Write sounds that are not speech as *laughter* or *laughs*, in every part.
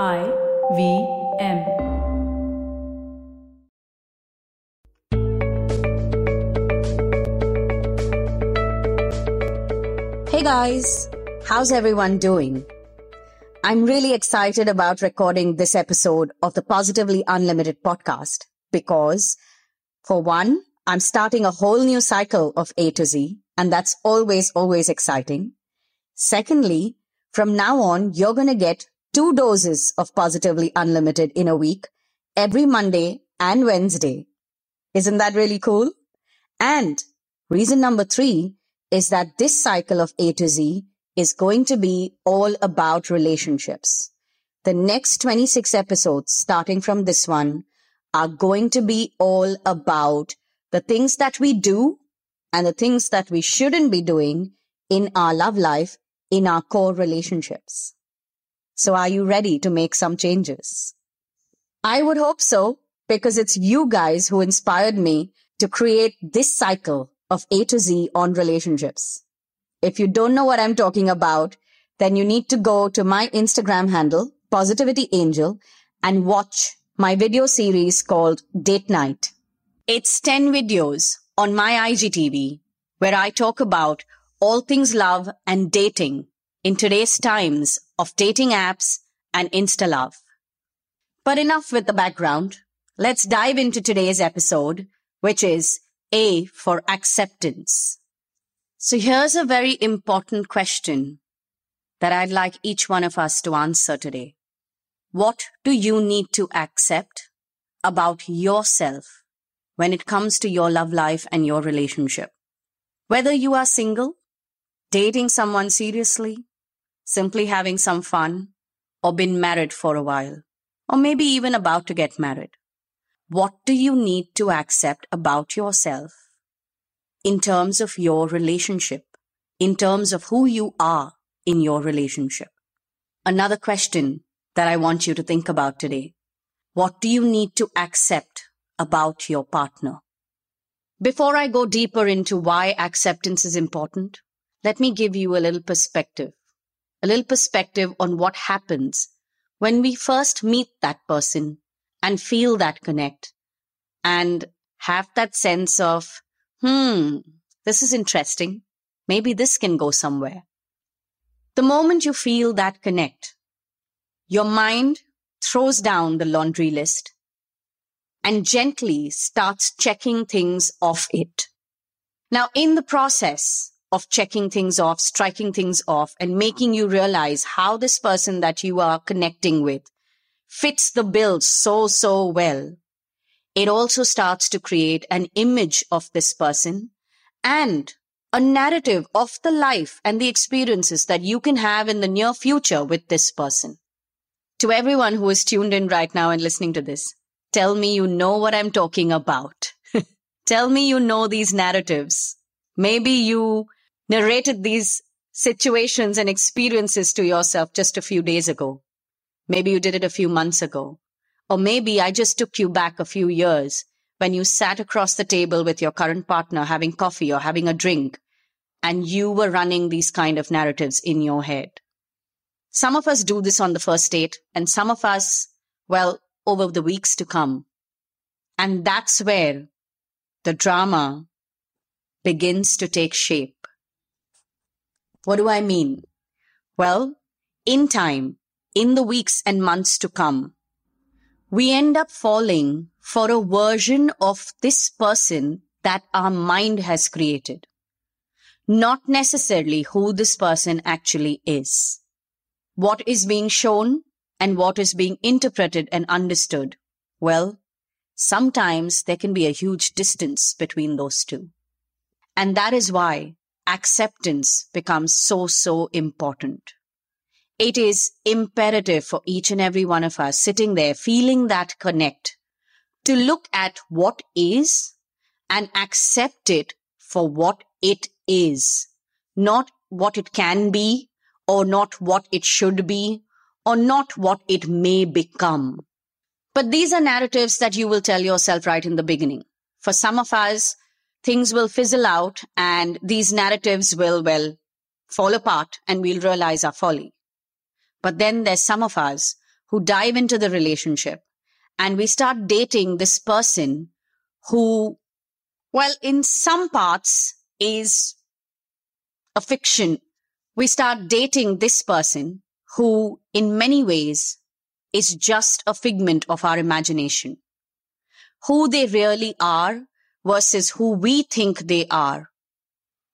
I V M. Hey guys, how's everyone doing? I'm really excited about recording this episode of the Positively Unlimited podcast because, for one, I'm starting a whole new cycle of A to Z, and that's always, always exciting. Secondly, from now on, you're going to get two doses of Positively Unlimited in a week, every Monday and Wednesday. Isn't that really cool? And reason number three is that this cycle of A to Z is going to be all about relationships. The next 26 episodes, starting from this one, are going to be all about the things that we do and the things that we shouldn't be doing in our love life, in our core relationships. So are you ready to make some changes? I would hope so because it's you guys who inspired me to create this cycle of A to Z on relationships. If you don't know what I'm talking about, then you need to go to my Instagram handle, Positivity Angel, and watch my video series called Date Night. It's 10 videos on my IGTV where I talk about all things love and dating in today's times of dating apps and Insta love. But enough with the background. Let's dive into today's episode, which is A for acceptance. So here's a very important question that I'd like each one of us to answer today. What do you need to accept about yourself when it comes to your love life and your relationship? Whether you are single, dating someone seriously, simply having some fun, or been married for a while, or maybe even about to get married. What do you need to accept about yourself in terms of your relationship, in terms of who you are in your relationship? Another question that I want you to think about today. What do you need to accept about your partner? Before I go deeper into why acceptance is important, let me give you a little perspective a little perspective on what happens when we first meet that person and feel that connect and have that sense of, hmm, this is interesting. Maybe this can go somewhere. The moment you feel that connect, your mind throws down the laundry list and gently starts checking things off it. Now, in the process, of checking things off, striking things off, and making you realize how this person that you are connecting with fits the bill so, so well. It also starts to create an image of this person and a narrative of the life and the experiences that you can have in the near future with this person. To everyone who is tuned in right now and listening to this, tell me you know what I'm talking about. *laughs* tell me you know these narratives. Maybe you narrated these situations and experiences to yourself just a few days ago. Maybe you did it a few months ago. Or maybe I just took you back a few years when you sat across the table with your current partner having coffee or having a drink and you were running these kind of narratives in your head. Some of us do this on the first date and some of us, well, over the weeks to come. And that's where the drama begins to take shape. What do I mean? Well, in time, in the weeks and months to come, we end up falling for a version of this person that our mind has created. Not necessarily who this person actually is. What is being shown and what is being interpreted and understood. Well, sometimes there can be a huge distance between those two. And that is why acceptance becomes so, so important. It is imperative for each and every one of us sitting there feeling that connect to look at what is and accept it for what it is, not what it can be or not what it should be or not what it may become. But these are narratives that you will tell yourself right in the beginning. For some of us, things will fizzle out and these narratives will, well, fall apart and we'll realize our folly. But then there's some of us who dive into the relationship and we start dating this person who, well, in some parts is a fiction. We start dating this person who, in many ways, is just a figment of our imagination. Who they really are versus who we think they are.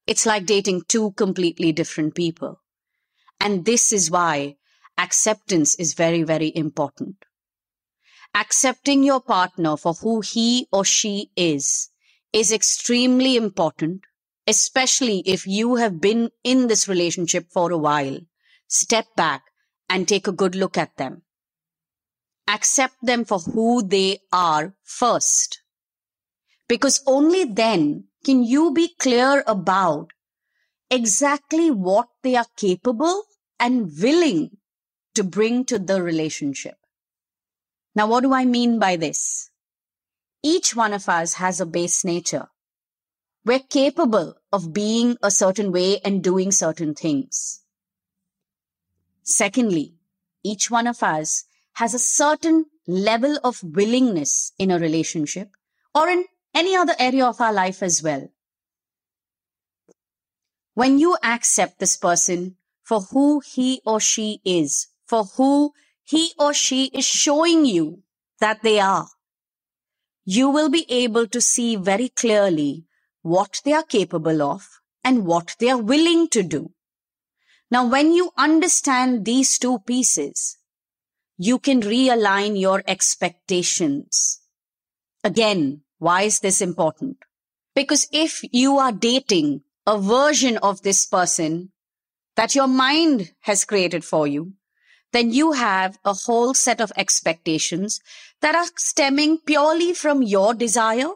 It's like dating two completely different people. And this is why acceptance is very, very important. Accepting your partner for who he or she is is extremely important, especially if you have been in this relationship for a while. Step back and take a good look at them. Accept them for who they are first. Because only then can you be clear about exactly what they are capable and willing to bring to the relationship. Now, what do I mean by this? Each one of us has a base nature. We're capable of being a certain way and doing certain things. Secondly, each one of us has a certain level of willingness in a relationship or in any other area of our life as well. When you accept this person for who he or she is, for who he or she is showing you that they are, you will be able to see very clearly what they are capable of and what they are willing to do. Now, when you understand these two pieces, you can realign your expectations. Again, why is this important? Because if you are dating a version of this person that your mind has created for you, then you have a whole set of expectations that are stemming purely from your desire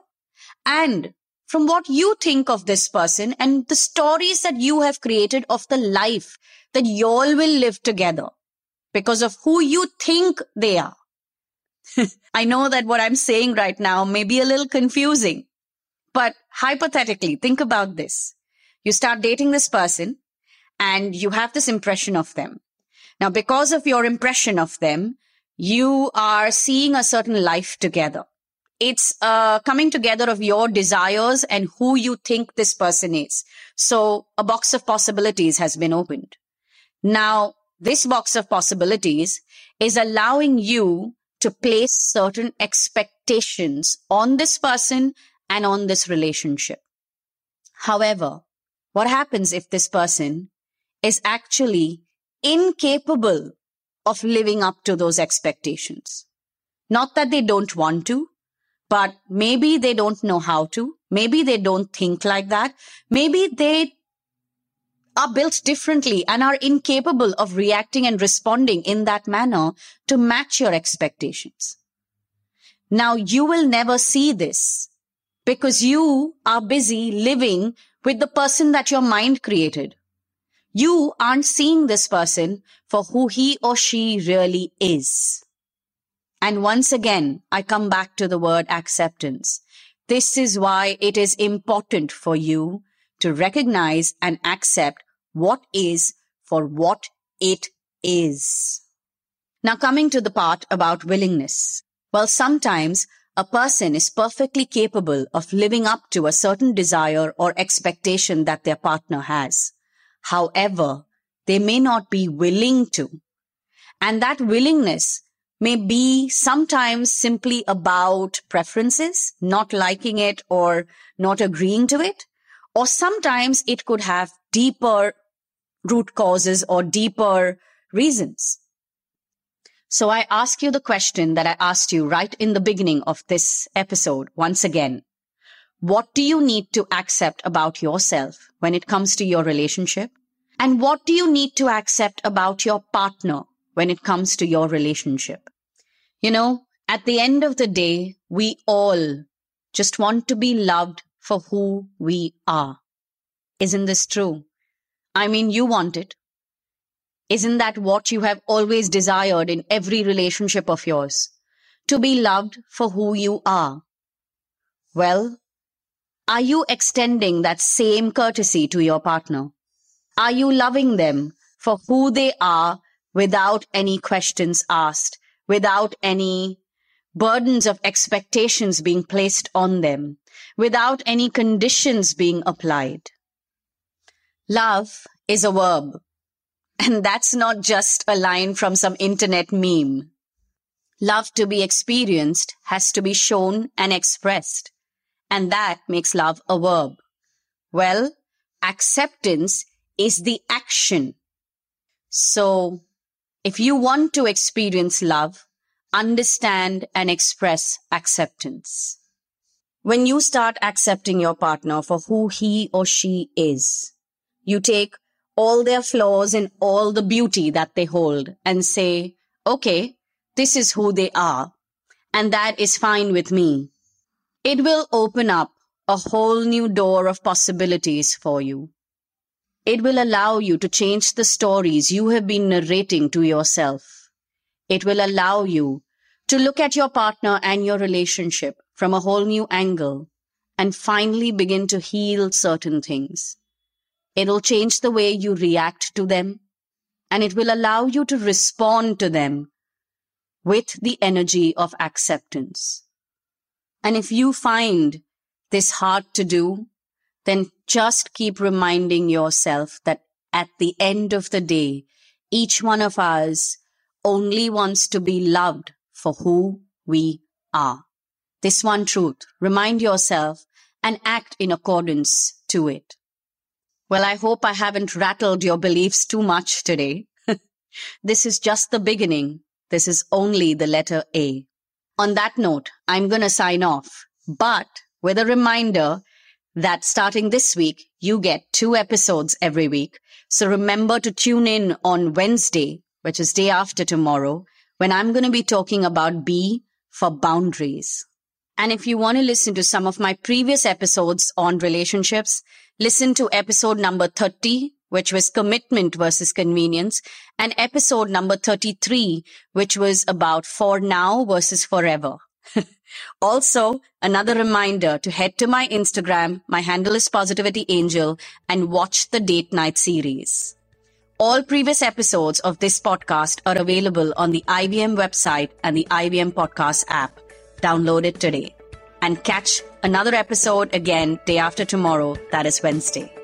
and from what you think of this person and the stories that you have created of the life that you all will live together because of who you think they are. *laughs* I know that what I'm saying right now may be a little confusing, but hypothetically, think about this. You start dating this person and you have this impression of them. Now, because of your impression of them, you are seeing a certain life together. It's a coming together of your desires and who you think this person is. So a box of possibilities has been opened. Now, this box of possibilities is allowing you to place certain expectations on this person and on this relationship. However, what happens if this person is actually incapable of living up to those expectations. Not that they don't want to, but maybe they don't know how to. Maybe they don't think like that. Maybe they are built differently and are incapable of reacting and responding in that manner to match your expectations. Now you will never see this because you are busy living with the person that your mind created. You aren't seeing this person for who he or she really is. And once again, I come back to the word acceptance. This is why it is important for you to recognize and accept what is for what it is. Now coming to the part about willingness. Well, sometimes a person is perfectly capable of living up to a certain desire or expectation that their partner has. However, they may not be willing to. And that willingness may be sometimes simply about preferences, not liking it or not agreeing to it. Or sometimes it could have deeper root causes or deeper reasons. So I ask you the question that I asked you right in the beginning of this episode once again. What do you need to accept about yourself when it comes to your relationship? And what do you need to accept about your partner when it comes to your relationship? You know, at the end of the day, we all just want to be loved for who we are. Isn't this true? I mean, you want it. Isn't that what you have always desired in every relationship of yours? To be loved for who you are. Well, are you extending that same courtesy to your partner? Are you loving them for who they are without any questions asked, without any burdens of expectations being placed on them, without any conditions being applied. Love is a verb. And that's not just a line from some internet meme. Love to be experienced has to be shown and expressed. And that makes love a verb. Well, acceptance is the action. So if you want to experience love, understand and express acceptance. When you start accepting your partner for who he or she is, you take all their flaws and all the beauty that they hold and say, okay, this is who they are. And that is fine with me. It will open up a whole new door of possibilities for you. It will allow you to change the stories you have been narrating to yourself. It will allow you to look at your partner and your relationship from a whole new angle and finally begin to heal certain things. It'll change the way you react to them and it will allow you to respond to them with the energy of acceptance. And if you find this hard to do, then just keep reminding yourself that at the end of the day, each one of us only wants to be loved for who we are. This one truth, remind yourself and act in accordance to it. Well, I hope I haven't rattled your beliefs too much today. *laughs* this is just the beginning. This is only the letter A. On that note, I'm going to sign off, but with a reminder that starting this week, you get two episodes every week. So remember to tune in on Wednesday, which is day after tomorrow, when I'm going to be talking about B for boundaries. And if you want to listen to some of my previous episodes on relationships, listen to episode number 30, which was commitment versus convenience, and episode number 33, which was about for now versus forever. *laughs* Also, another reminder to head to my Instagram. My handle is Positivity Angel and watch the date night series. All previous episodes of this podcast are available on the IVM website and the IVM podcast app. Download it today and catch another episode again day after tomorrow. That is Wednesday.